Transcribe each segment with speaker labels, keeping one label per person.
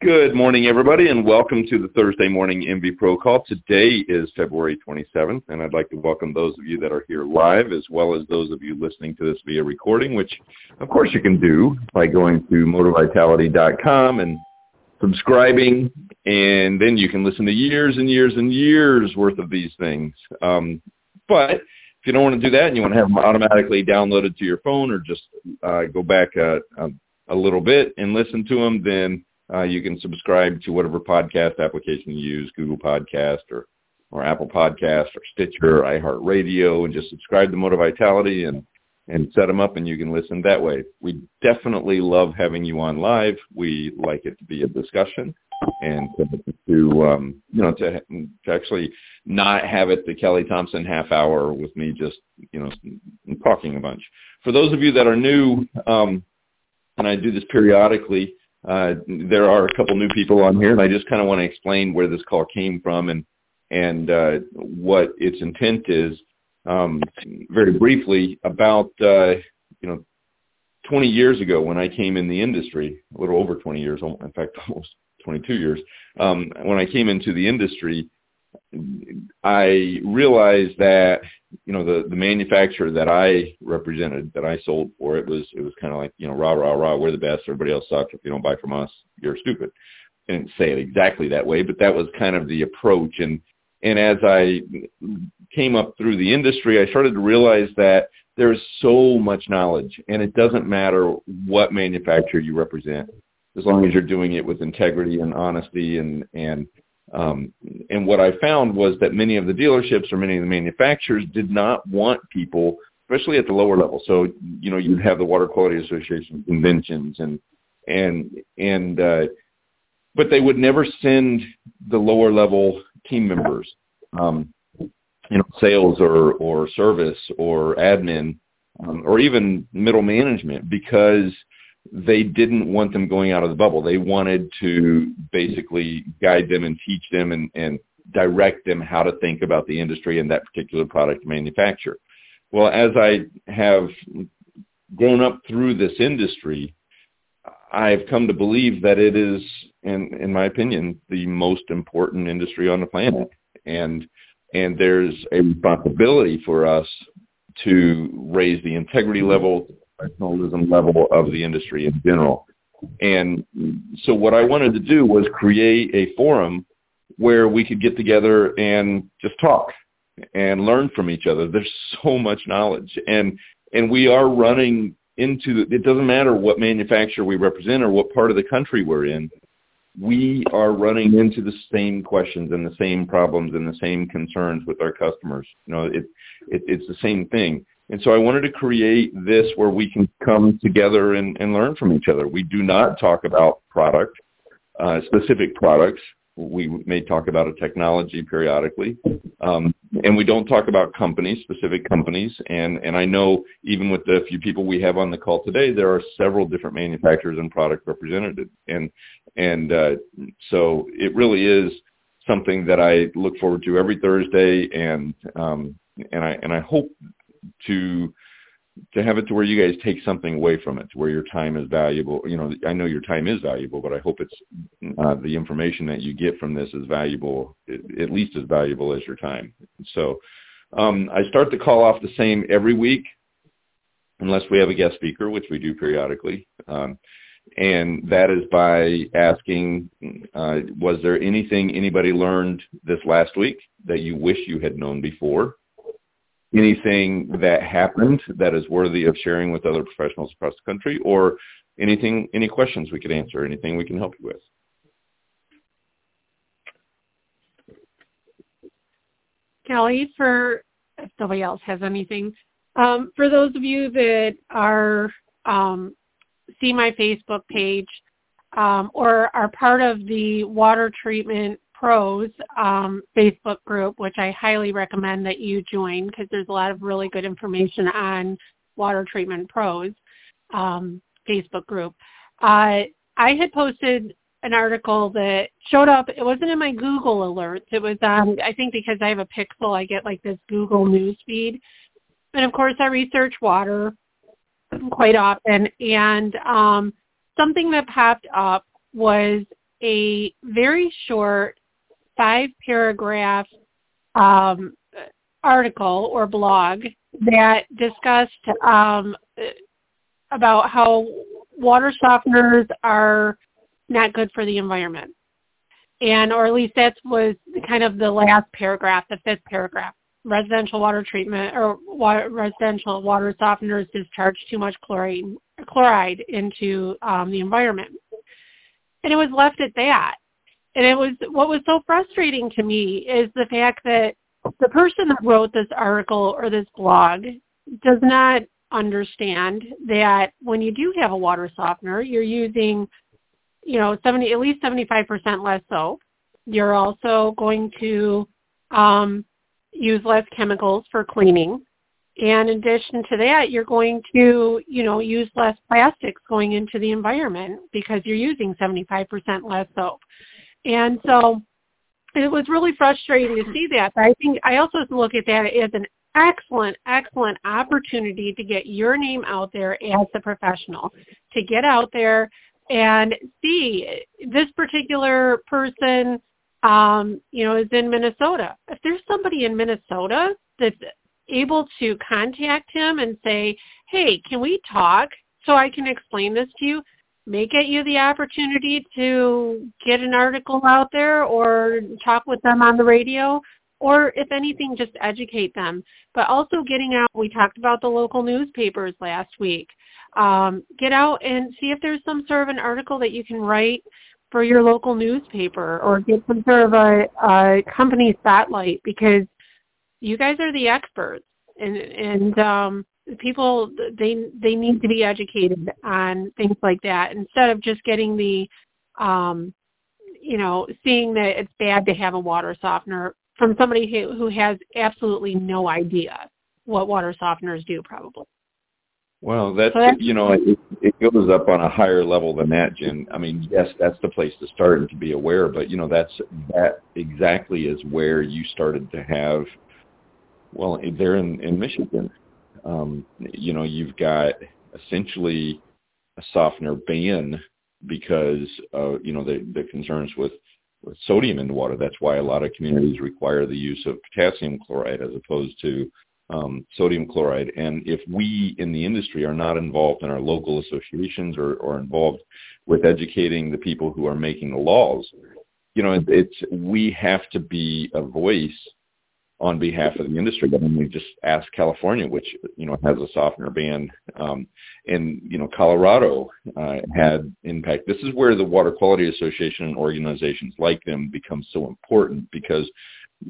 Speaker 1: Good morning, everybody, and welcome to the Thursday morning MV Pro call. Today is February 27th, and I'd like to welcome those of you that are here live, as well as those of you listening to this via recording, which, of course, you can do by going to motorvitality.com and subscribing, and then you can listen to years and years and years worth of these things. Um, but if you don't want to do that and you want to have them automatically downloaded to your phone or just uh, go back a, a, a little bit and listen to them, then uh, you can subscribe to whatever podcast application you use, Google Podcast or, or Apple Podcast or Stitcher or iHeartRadio, and just subscribe to Motor Vitality and, and set them up and you can listen that way. We definitely love having you on live. We like it to be a discussion and to, to um, you know to, to actually not have it the Kelly Thompson half hour with me just you know talking a bunch. For those of you that are new, um, and I do this periodically, uh, there are a couple new people on here, and I just kind of want to explain where this call came from and and uh, what its intent is. Um, very briefly, about uh, you know 20 years ago when I came in the industry, a little over 20 years, in fact, almost 22 years, um, when I came into the industry, I realized that you know the the manufacturer that I represented that I sold for it was it was kind of like you know rah rah rah we're the best everybody else sucks if you don't buy from us you're stupid. I didn't say it exactly that way, but that was kind of the approach. And and as I came up through the industry, I started to realize that there's so much knowledge, and it doesn't matter what manufacturer you represent, as long as you're doing it with integrity and honesty and and um, and what I found was that many of the dealerships or many of the manufacturers did not want people, especially at the lower level. So, you know, you'd have the Water Quality Association conventions and, and, and, uh, but they would never send the lower level team members, um, you know, sales or, or service or admin, um, or even middle management because they didn't want them going out of the bubble. They wanted to basically guide them and teach them and, and direct them how to think about the industry and that particular product manufacturer. Well, as I have grown up through this industry, I've come to believe that it is, in, in my opinion, the most important industry on the planet. And, and there's a responsibility for us to raise the integrity level, professionalism level of the industry in general. And so what I wanted to do was create a forum where we could get together and just talk and learn from each other. There's so much knowledge and and we are running into it doesn't matter what manufacturer we represent or what part of the country we're in. We are running into the same questions and the same problems and the same concerns with our customers. You know, it, it it's the same thing. And so I wanted to create this where we can come together and, and learn from each other. We do not talk about product, uh, specific products. We may talk about a technology periodically. Um, and we don't talk about companies, specific companies. And, and I know even with the few people we have on the call today, there are several different manufacturers and product representatives. And, and uh, so it really is something that I look forward to every Thursday. And, um, and I, and I hope to to have it to where you guys take something away from it, to where your time is valuable. You know, I know your time is valuable, but I hope it's uh, the information that you get from this is valuable, at least as valuable as your time. So um, I start the call off the same every week, unless we have a guest speaker, which we do periodically. Um, and that is by asking, uh, was there anything anybody learned this last week that you wish you had known before? Anything that happened that is worthy of sharing with other professionals across the country or anything, any questions we could answer, anything we can help you with.
Speaker 2: Kelly, for if nobody else has anything, um, for those of you that are um, see my Facebook page um, or are part of the water treatment Pros um, Facebook group, which I highly recommend that you join because there's a lot of really good information on Water Treatment Pros um, Facebook group. Uh, I had posted an article that showed up. It wasn't in my Google alerts. It was, um, I think, because I have a Pixel, I get like this Google news feed, and of course, I research water quite often. And um, something that popped up was a very short five paragraph um, article or blog that discussed um, about how water softeners are not good for the environment. And, or at least that was kind of the last paragraph, the fifth paragraph. Residential water treatment or water, residential water softeners discharge too much chlorine, chloride into um, the environment. And it was left at that. And it was what was so frustrating to me is the fact that the person that wrote this article or this blog does not understand that when you do have a water softener, you're using, you know, 70 at least 75% less soap. You're also going to um, use less chemicals for cleaning. And in addition to that, you're going to, you know, use less plastics going into the environment because you're using 75% less soap. And so it was really frustrating to see that. But I think I also look at that as an excellent, excellent opportunity to get your name out there as a professional, to get out there and see this particular person, um, you know, is in Minnesota. If there's somebody in Minnesota that's able to contact him and say, hey, can we talk so I can explain this to you? May get you the opportunity to get an article out there or talk with them on the radio or if anything just educate them. But also getting out we talked about the local newspapers last week. Um, get out and see if there's some sort of an article that you can write for your local newspaper or get some sort of a, a company spotlight because you guys are the experts. And and um, people they they need to be educated on things like that instead of just getting the um you know seeing that it's bad to have a water softener from somebody who, who has absolutely no idea what water softeners do probably.
Speaker 1: Well that's, so that's you know it, it goes up on a higher level than that jen. I mean yes that's the place to start and to be aware but you know that's that exactly is where you started to have well they're in in michigan um, you know, you've got essentially a softener ban because uh, you know the, the concerns with, with sodium in the water. That's why a lot of communities require the use of potassium chloride as opposed to um, sodium chloride. And if we in the industry are not involved in our local associations or, or involved with educating the people who are making the laws, you know, it's we have to be a voice on behalf of the industry. I mean, we just asked California, which you know has a softener ban, um, and you know Colorado uh, had impact. This is where the Water Quality Association and organizations like them become so important because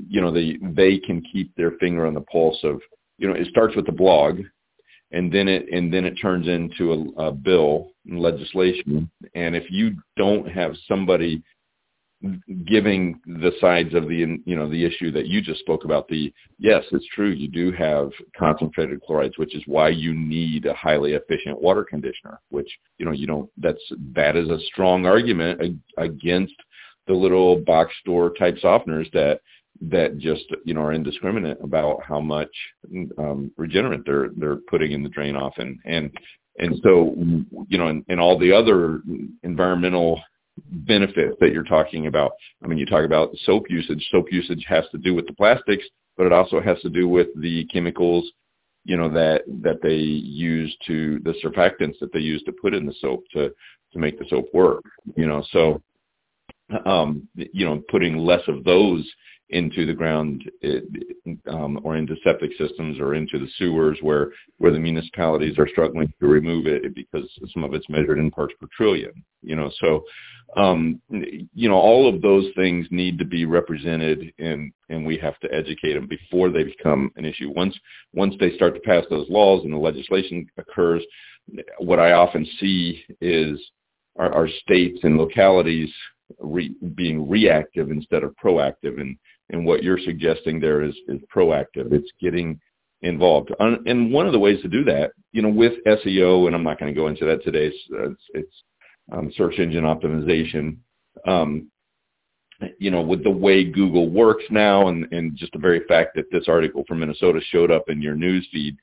Speaker 1: you know they they can keep their finger on the pulse of you know it starts with the blog and then it and then it turns into a, a bill legislation and if you don't have somebody giving the sides of the you know the issue that you just spoke about the yes it's true you do have concentrated chlorides which is why you need a highly efficient water conditioner which you know you don't that's that is a strong argument against the little box store type softeners that that just you know are indiscriminate about how much um, regenerant they're they're putting in the drain off. And and and so you know and, and all the other environmental benefits that you're talking about. I mean, you talk about soap usage. Soap usage has to do with the plastics, but it also has to do with the chemicals, you know, that that they use to the surfactants that they use to put in the soap to to make the soap work. You know, so um, you know, putting less of those into the ground um, or into septic systems or into the sewers where where the municipalities are struggling to remove it because some of it's measured in parts per trillion you know? So um, you know all of those things need to be represented and and we have to educate them before they become an issue. Once once they start to pass those laws and the legislation occurs what i often see is our, our states and localities re, being reactive instead of proactive and and what you're suggesting there is, is proactive. It's getting involved. And one of the ways to do that, you know, with SEO, and I'm not going to go into that today, it's, it's um, search engine optimization. Um, you know, with the way Google works now and, and just the very fact that this article from Minnesota showed up in your news feed,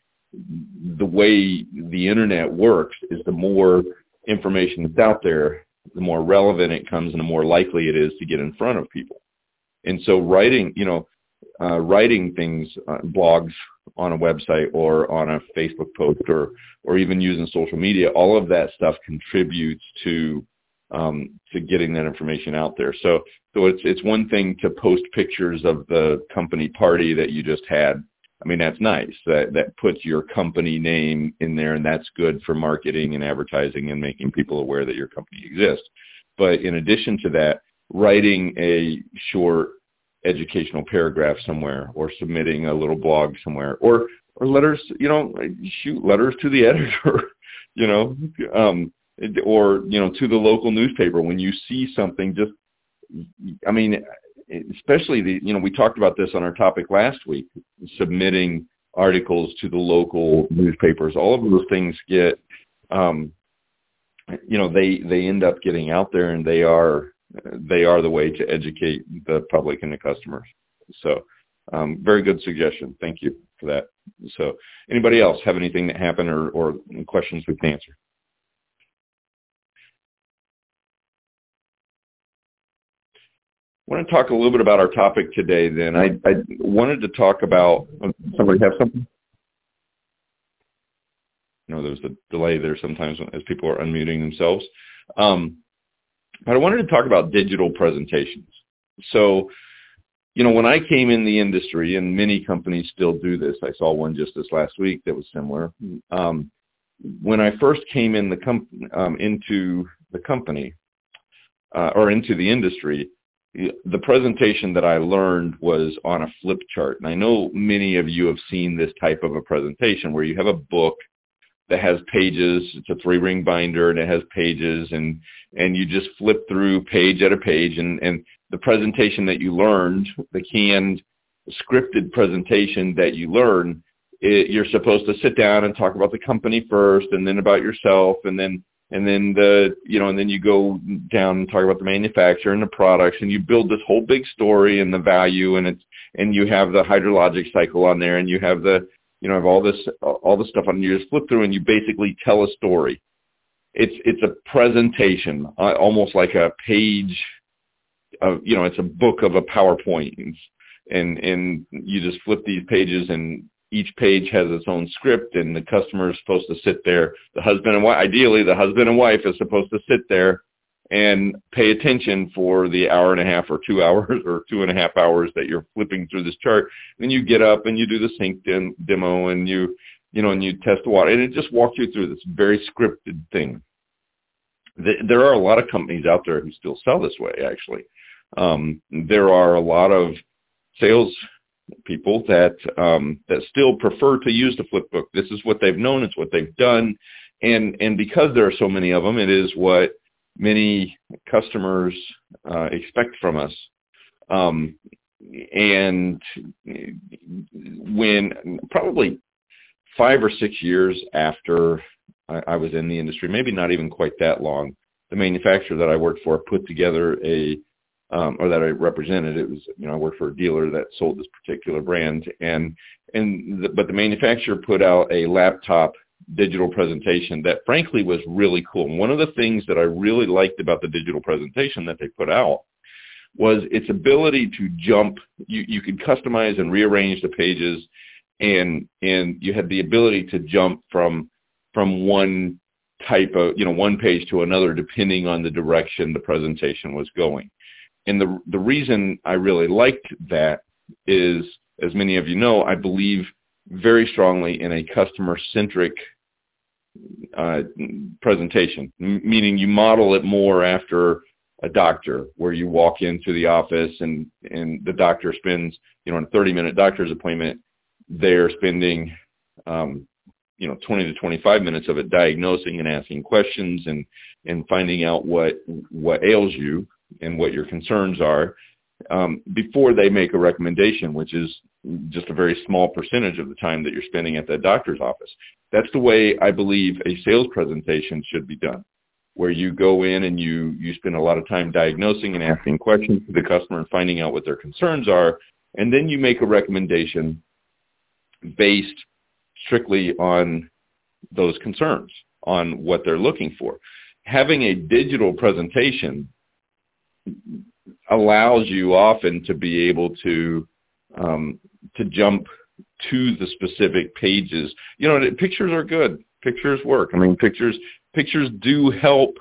Speaker 1: the way the internet works is the more information that's out there, the more relevant it comes and the more likely it is to get in front of people. And so writing, you know, uh, writing things, uh, blogs on a website or on a Facebook post or, or even using social media, all of that stuff contributes to, um, to getting that information out there. So, so it's, it's one thing to post pictures of the company party that you just had. I mean, that's nice. That, that puts your company name in there and that's good for marketing and advertising and making people aware that your company exists. But in addition to that, writing a short educational paragraph somewhere or submitting a little blog somewhere or or letters you know shoot letters to the editor you know um or you know to the local newspaper when you see something just i mean especially the you know we talked about this on our topic last week submitting articles to the local newspapers. All of those things get um you know they they end up getting out there and they are they are the way to educate the public and the customers. So um, very good suggestion. Thank you for that. So anybody else have anything that happened or, or questions we can answer? I want to talk a little bit about our topic today then. I, I wanted to talk about, somebody have something? No, there's a delay there sometimes as people are unmuting themselves. Um, but I wanted to talk about digital presentations. So, you know, when I came in the industry, and many companies still do this, I saw one just this last week that was similar. Um, when I first came in the com- um, into the company uh, or into the industry, the presentation that I learned was on a flip chart. And I know many of you have seen this type of a presentation where you have a book that has pages. It's a three ring binder and it has pages and, and you just flip through page at a page and, and the presentation that you learned, the canned scripted presentation that you learn, it, you're supposed to sit down and talk about the company first and then about yourself and then and then the you know and then you go down and talk about the manufacturer and the products and you build this whole big story and the value and it's and you have the hydrologic cycle on there and you have the you know, I have all this, all the stuff on. You just flip through and you basically tell a story. It's it's a presentation, uh, almost like a page. Of, you know, it's a book of a PowerPoint, and and you just flip these pages, and each page has its own script, and the customer is supposed to sit there. The husband and wife, ideally, the husband and wife is supposed to sit there and pay attention for the hour and a half or two hours or two and a half hours that you're flipping through this chart. Then you get up and you do the sink dem- demo and you, you know, and you test the water and it just walks you through this very scripted thing. There are a lot of companies out there who still sell this way, actually. Um, there are a lot of sales people that um, that still prefer to use the flip book. This is what they've known. It's what they've done. And and because there are so many of them, it is what many customers uh, expect from us. Um, and when probably five or six years after I, I, was in the industry, maybe not even quite that long, the manufacturer that I worked for put together a, um, or that I represented, it was, you know, I worked for a dealer that sold this particular brand, and and the, but the manufacturer put out a laptop digital presentation that frankly was really cool. And one of the things that I really liked about the digital presentation that they put out was its ability to jump. You, you could customize and rearrange the pages and, and you had the ability to jump from, from one type of, you know, one page to another depending on the direction the presentation was going. And the, the reason I really liked that is, as many of you know, I believe very strongly in a customer-centric uh, presentation, m- meaning you model it more after a doctor where you walk into the office and, and the doctor spends, you know, in a 30 minute doctor's appointment, they're spending, um, you know, 20 to 25 minutes of it diagnosing and asking questions and, and finding out what, what ails you and what your concerns are um, before they make a recommendation, which is just a very small percentage of the time that you're spending at that doctor's office. That's the way I believe a sales presentation should be done, where you go in and you, you spend a lot of time diagnosing and asking questions to the customer and finding out what their concerns are, and then you make a recommendation based strictly on those concerns, on what they're looking for. having a digital presentation allows you often to be able to um, to jump to the specific pages. You know, pictures are good. Pictures work. I mean, pictures pictures do help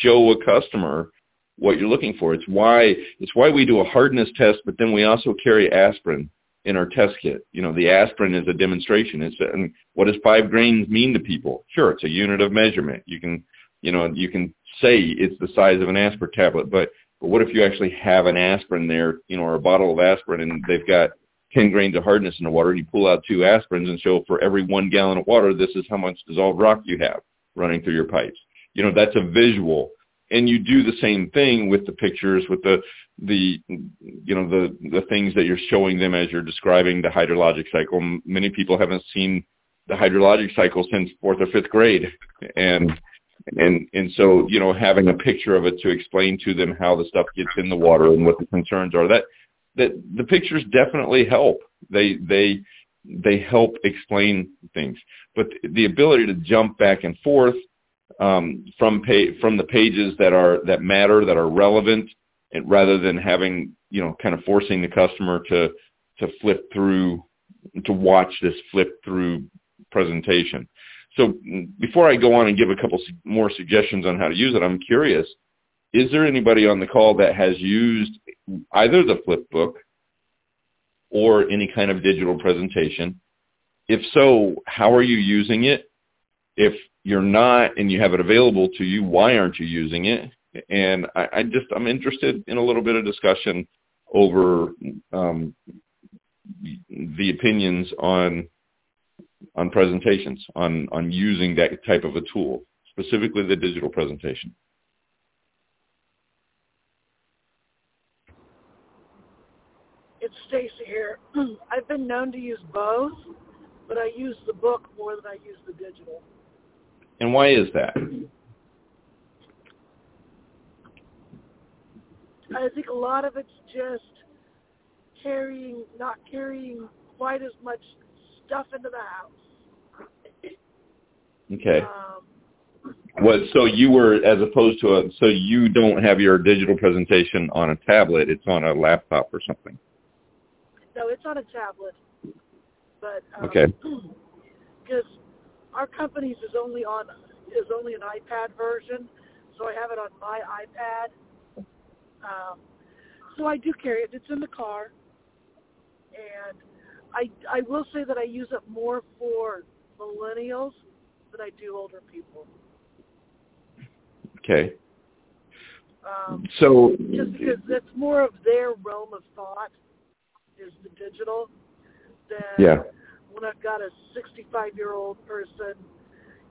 Speaker 1: show a customer what you're looking for. It's why it's why we do a hardness test, but then we also carry aspirin in our test kit. You know, the aspirin is a demonstration. It's and what does five grains mean to people? Sure, it's a unit of measurement. You can, you know, you can say it's the size of an aspirin tablet, but but what if you actually have an aspirin there, you know, or a bottle of aspirin, and they've got 10 grains of hardness in the water, and you pull out two aspirins and show for every one gallon of water, this is how much dissolved rock you have running through your pipes. You know, that's a visual. And you do the same thing with the pictures, with the, the, you know, the, the things that you're showing them as you're describing the hydrologic cycle. Many people haven't seen the hydrologic cycle since fourth or fifth grade. And, and, and so, you know, having a picture of it to explain to them how the stuff gets in the water and what the concerns are, that, that the pictures definitely help. They, they, they help explain things. But the ability to jump back and forth um, from from the pages that are that matter that are relevant, and rather than having you know kind of forcing the customer to to flip through to watch this flip through presentation. So before I go on and give a couple more suggestions on how to use it, I'm curious, is there anybody on the call that has used either the flip book or any kind of digital presentation? If so, how are you using it? If you're not and you have it available to you, why aren't you using it? And I, I just I'm interested in a little bit of discussion over um, the opinions on on presentations, on on using that type of a tool, specifically the digital presentation.
Speaker 3: It's Stacy here. I've been known to use both, but I use the book more than I use the digital.
Speaker 1: And why is that?
Speaker 3: I think a lot of it's just carrying, not carrying quite as much stuff into the house.
Speaker 1: Okay. Um, what? So you were, as opposed to a, so you don't have your digital presentation on a tablet; it's on a laptop or something.
Speaker 3: No, it's on a tablet. But um,
Speaker 1: okay.
Speaker 3: Because our company's is only on is only an iPad version, so I have it on my iPad. Um, so I do carry it. It's in the car, and I I will say that I use it more for millennials than I do older people.
Speaker 1: Okay.
Speaker 3: Um,
Speaker 1: so
Speaker 3: just because that's more of their realm of thought is the digital than
Speaker 1: yeah
Speaker 3: when I've got a 65 year old person,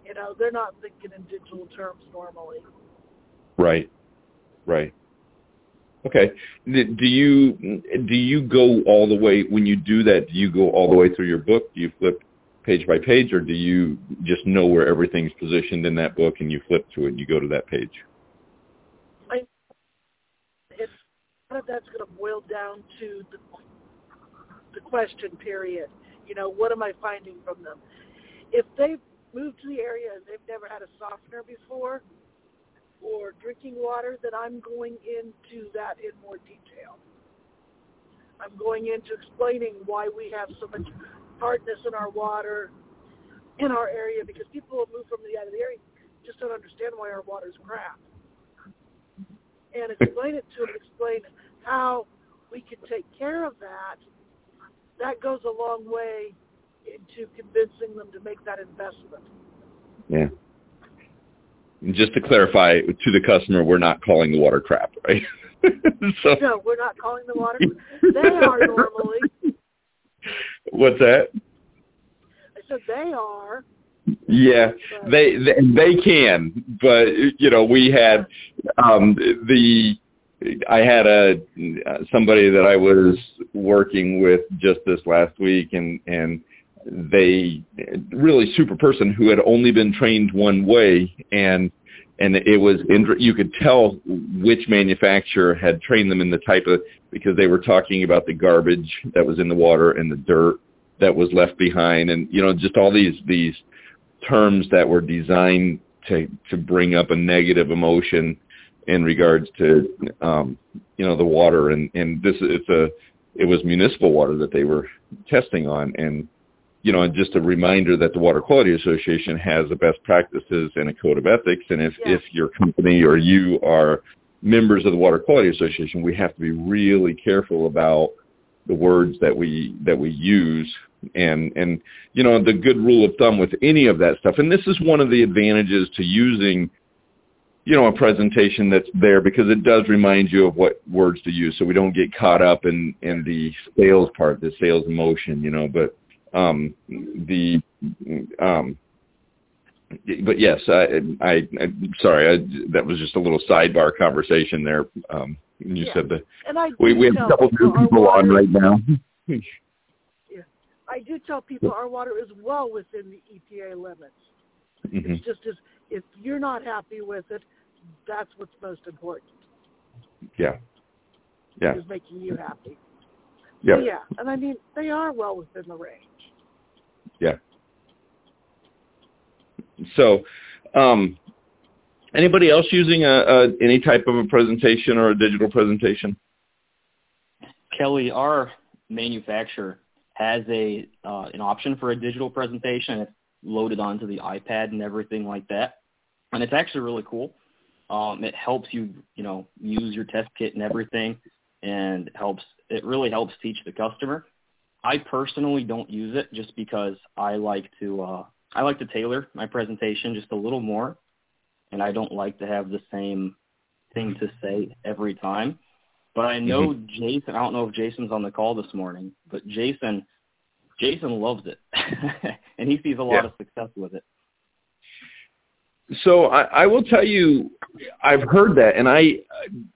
Speaker 3: you know, they're not thinking in digital terms normally.
Speaker 1: Right. Right. Okay. Do you do you go all the way when you do that? Do you go all the way through your book? Do you flip page by page, or do you just know where everything's positioned in that book and you flip to it and you go to that page?
Speaker 3: I, if that's going to boil down to the the question period. You know, what am I finding from them? If they've moved to the area and they've never had a softener before or drinking water, then I'm going into that in more detail. I'm going into explaining why we have so much hardness in our water in our area because people who move from the out of the area just don't understand why our water is crap. And explain it to them, explain how we can take care of that that goes a long way into convincing them to make that investment.
Speaker 1: Yeah. And just to clarify to the customer, we're not calling the water crap, right?
Speaker 3: so, no, we're not calling the water. They are normally.
Speaker 1: What's that?
Speaker 3: I said they are.
Speaker 1: Yeah, they, they they can, but you know we had um the I had a somebody that I was working with just this last week, and and they really super person who had only been trained one way, and and it was you could tell which manufacturer had trained them in the type of because they were talking about the garbage that was in the water and the dirt that was left behind, and you know just all these these terms that were designed to to bring up a negative emotion in regards to um, you know the water and and this it's a it was municipal water that they were testing on. And you know and just a reminder that the water quality association has the best practices and a code of ethics. And if
Speaker 3: Yeah.
Speaker 1: if your company or you are members of the water quality association we have to be really careful about the words that we that we use. And and you know the good rule of thumb with any of that stuff and this is one of the advantages to using you know a presentation that's there because it does remind you of what words to use so we don't get caught up in in the sales part the sales motion you know but um the um but yes i i i'm sorry I, that was just a little sidebar conversation there um you
Speaker 3: Yeah.
Speaker 1: said that
Speaker 3: And I
Speaker 1: we we have a couple
Speaker 3: people
Speaker 1: new people on right now
Speaker 3: I do tell people our water is well within the EPA limits.
Speaker 1: Mhm.
Speaker 3: It's just as if you're not happy with it, that's what's most important.
Speaker 1: yeah yeah
Speaker 3: Is making you happy.
Speaker 1: yeah
Speaker 3: So, yeah, and I mean they are well within the range.
Speaker 1: Yeah. So, um, anybody else using a, a any type of a presentation or a digital presentation?
Speaker 4: Kelly, our manufacturer has a uh, an option for a digital presentation. It's loaded onto the iPad and everything like that, and it's actually really cool. Um, it helps you, you know, use your test kit and everything, and helps. It really helps teach the customer. I personally don't use it just because I like to uh, I like to tailor my presentation just a little more, and I don't like to have the same thing to say every time. But I know Jason. I don't know if Jason's on the call this morning, but Jason, Jason loves it, and he sees a lot
Speaker 1: Yeah.
Speaker 4: of success with it.
Speaker 1: So I, I will tell you, I've heard that, and I,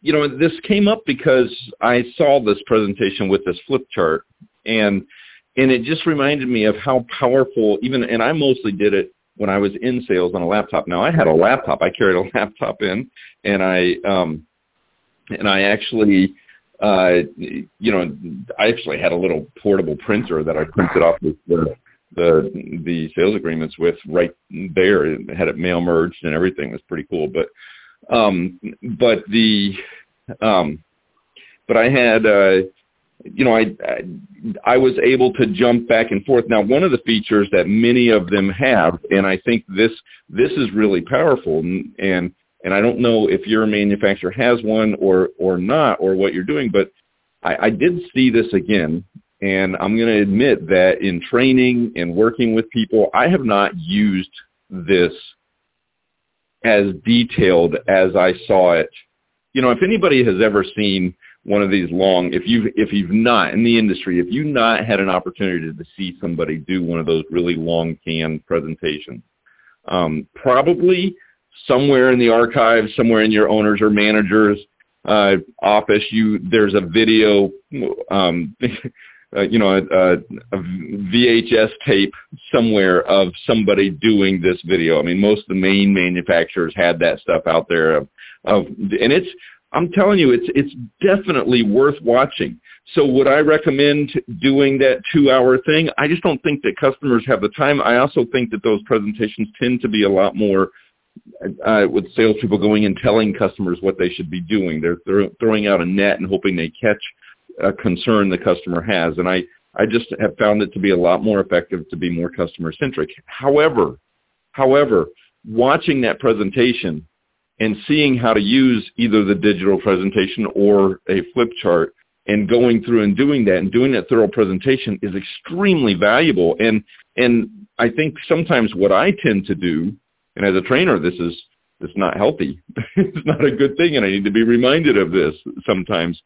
Speaker 1: you know, this came up because I saw this presentation with this flip chart, and and it just reminded me of how powerful even. And I mostly did it when I was in sales on a laptop. Now I had a laptop. I carried a laptop in, and I um, and I actually. Uh, you know, I actually had a little portable printer that I printed off with the the the sales agreements with right there. It had it mail merged and everything. It was pretty cool. But um but the um but I had uh you know I, I I was able to jump back and forth. Now one of the features that many of them have and I think this this is really powerful and and and I don't know if your manufacturer has one or or not or what you're doing, but I, I did see this again and I'm going to admit that in training and working with people, I have not used this as detailed as I saw it. You know, if anybody has ever seen one of these long, if you've, if you've not in the industry, if you've not had an opportunity to see somebody do one of those really long canned presentations, um, probably somewhere in the archives, somewhere in your owners or managers uh, office, you there's a video. Um, uh, you know, a, a VHS tape somewhere of somebody doing this video. I mean, most of the main manufacturers had that stuff out there of, of and it's, I'm telling you, it's, it's definitely worth watching. So would I recommend doing that two hour thing? I just don't think that customers have the time. I also think that those presentations tend to be a lot more uh, with salespeople going and telling customers what they should be doing. They're, they're throwing out a net and hoping they catch a concern the customer has. And I, I just have found it to be a lot more effective to be more customer centric. However, however, watching that presentation and seeing how to use either the digital presentation or a flip chart and going through and doing that and doing that thorough presentation is extremely valuable. And, and I think sometimes what I tend to do, and as a trainer, this is it's not healthy. it's not a good thing, and I need to be reminded of this sometimes.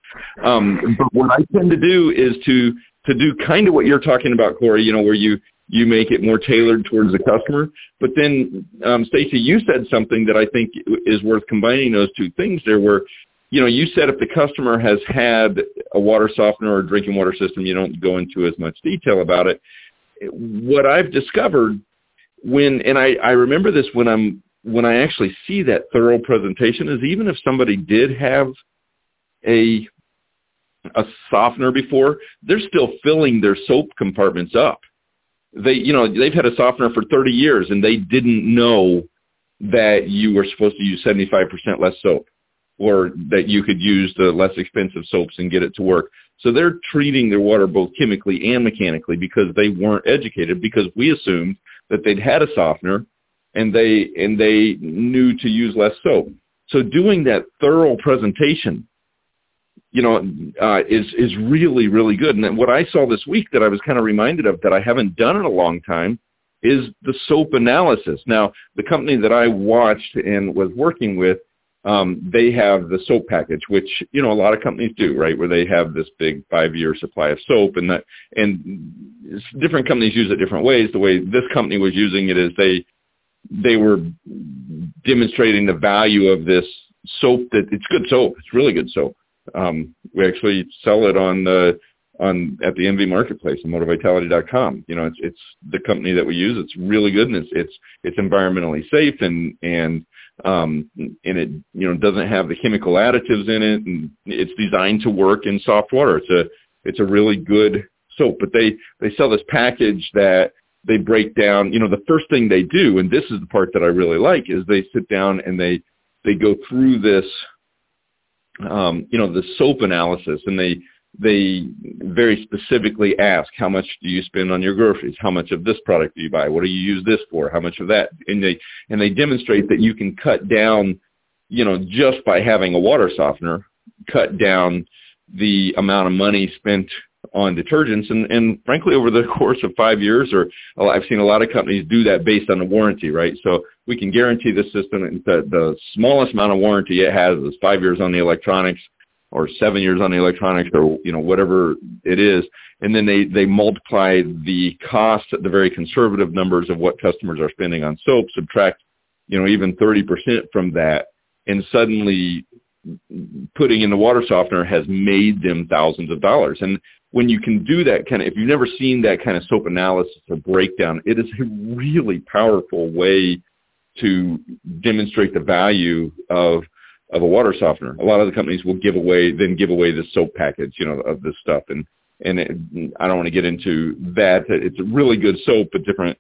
Speaker 1: Um, but what I tend to do is to to do kind of what you're talking about, Corey. You know, where you you make it more tailored towards the customer. But then, um, Stacy, you said something that I think is worth combining those two things there. Where you know, you said if the customer has had a water softener or a drinking water system, you don't go into as much detail about it. What I've discovered when, and I, I remember this when I'm when I actually see that thorough presentation is even if somebody did have a a softener before, they're still filling their soap compartments up. They, you know, they've had a softener for 30 years and they didn't know that you were supposed to use 75% less soap or that you could use the less expensive soaps and get it to work. So they're treating their water both chemically and mechanically because they weren't educated because we assumed that they'd had a softener and they and they knew to use less soap. So doing that thorough presentation, you know, uh, is is really really good. And what I saw this week that I was kind of reminded of that I haven't done in a long time is the soap analysis. Now, the company that I watched and was working with, um, they have the soap package, which you know a lot of companies do, right? Where they have this big five-year supply of soap, and that and different companies use it different ways. The way this company was using it is they they were demonstrating the value of this soap that it's good soap. It's really good soap. Um, we actually sell it on the on at the MV marketplace on motorvitality.com. You know, it's it's the company that we use. It's really good and it's it's it's environmentally safe and and um and it you know doesn't have the chemical additives in it and it's designed to work in soft water. It's a it's a really good soap. But they they sell this package that they break down, you know, the first thing they do, and this is the part that I really like, is they sit down and they they go through this, um, you know, the soap analysis, and they they very specifically ask how much do you spend on your groceries, how much of this product do you buy, what do you use this for, how much of that, and they and they demonstrate that you can cut down, you know, just by having a water softener, cut down the amount of money spent on detergents. And, and frankly over the course of five years or uh, I've seen a lot of companies do that based on the warranty, right? So we can guarantee the system that the smallest amount of warranty it has is five years on the electronics or seven years on the electronics or you know whatever it is. And then they they multiply the cost the very conservative numbers of what customers are spending on soap subtract you know even 30% from that. And suddenly putting in the water softener has made them thousands of dollars. And when you can do that kind of, if you've never seen that kind of soap analysis or breakdown, it is a really powerful way to demonstrate the value of of a water softener. A lot of the companies will give away then give away the soap package, you know, of this stuff, and and it, I don't want to get into that. It's a really good soap, but different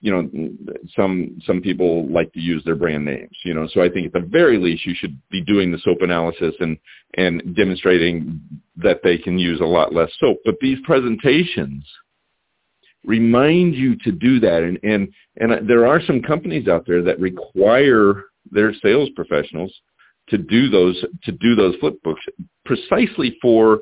Speaker 1: you know, some some people like to use their brand names, you know. So I think at the very least you should be doing the soap analysis and and demonstrating that they can use a lot less soap. But these presentations remind you to do that and and and there are some companies out there that require their sales professionals to do those to do those flip books precisely for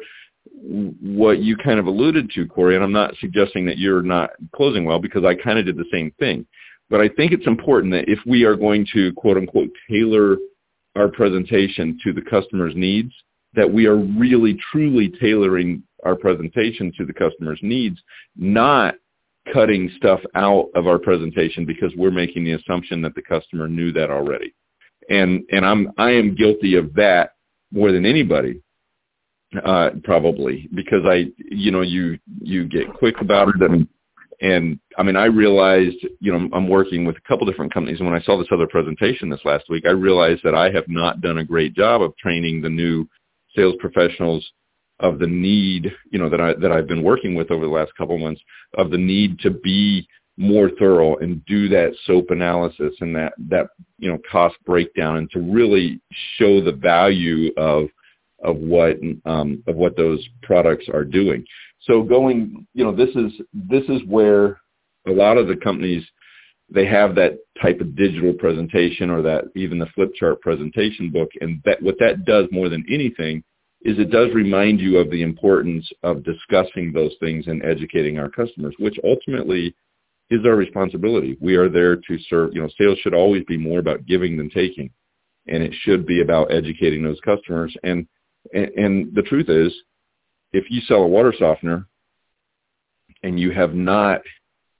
Speaker 1: what you kind of alluded to, Corey, and I'm not suggesting that you're not closing well because I kind of did the same thing. But I think it's important that if we are going to quote unquote tailor our presentation to the customer's needs, that we are really truly tailoring our presentation to the customer's needs, not cutting stuff out of our presentation because we're making the assumption that the customer knew that already. And and I'm I am guilty of that more than anybody uh, probably because I, you know, you you get quick about it, and and I mean, I realized, you know, I'm working with a couple different companies, and when I saw this other presentation this last week, I realized that I have not done a great job of training the new sales professionals of the need, you know, that I that I've been working with over the last couple of months of the need to be more thorough and do that soap analysis and that that you know cost breakdown and to really show the value of of what um, of what those products are doing. So going, you know, this is this is where a lot of the companies they have that type of digital presentation or that even the flip chart presentation book, and that what that does more than anything is it does remind you of the importance of discussing those things and educating our customers, which ultimately is our responsibility. We are there to serve, you know, sales should always be more about giving than taking. And it should be about educating those customers. And and, and the truth is, if you sell a water softener and you have not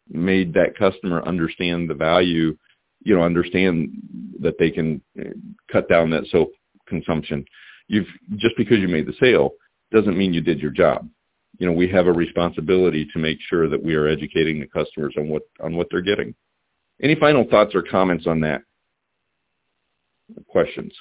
Speaker 1: made that customer understand the value, you know, understand that they can uh, cut down that soap consumption, you've just because you made the sale doesn't mean you did your job. You know, we have a responsibility to make sure that we are educating the customers on what on what they're getting. Any final thoughts or comments on that? Questions?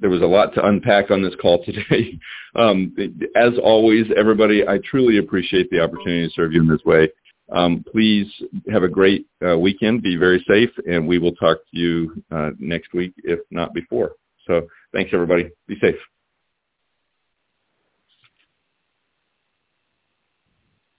Speaker 1: There was a lot to unpack on this call today. Um, as always, everybody, I truly appreciate the opportunity to serve you in this way. Um, please have a great uh, weekend. Be very safe, and we will talk to you uh, next week, if not before. So thanks, everybody. Be safe.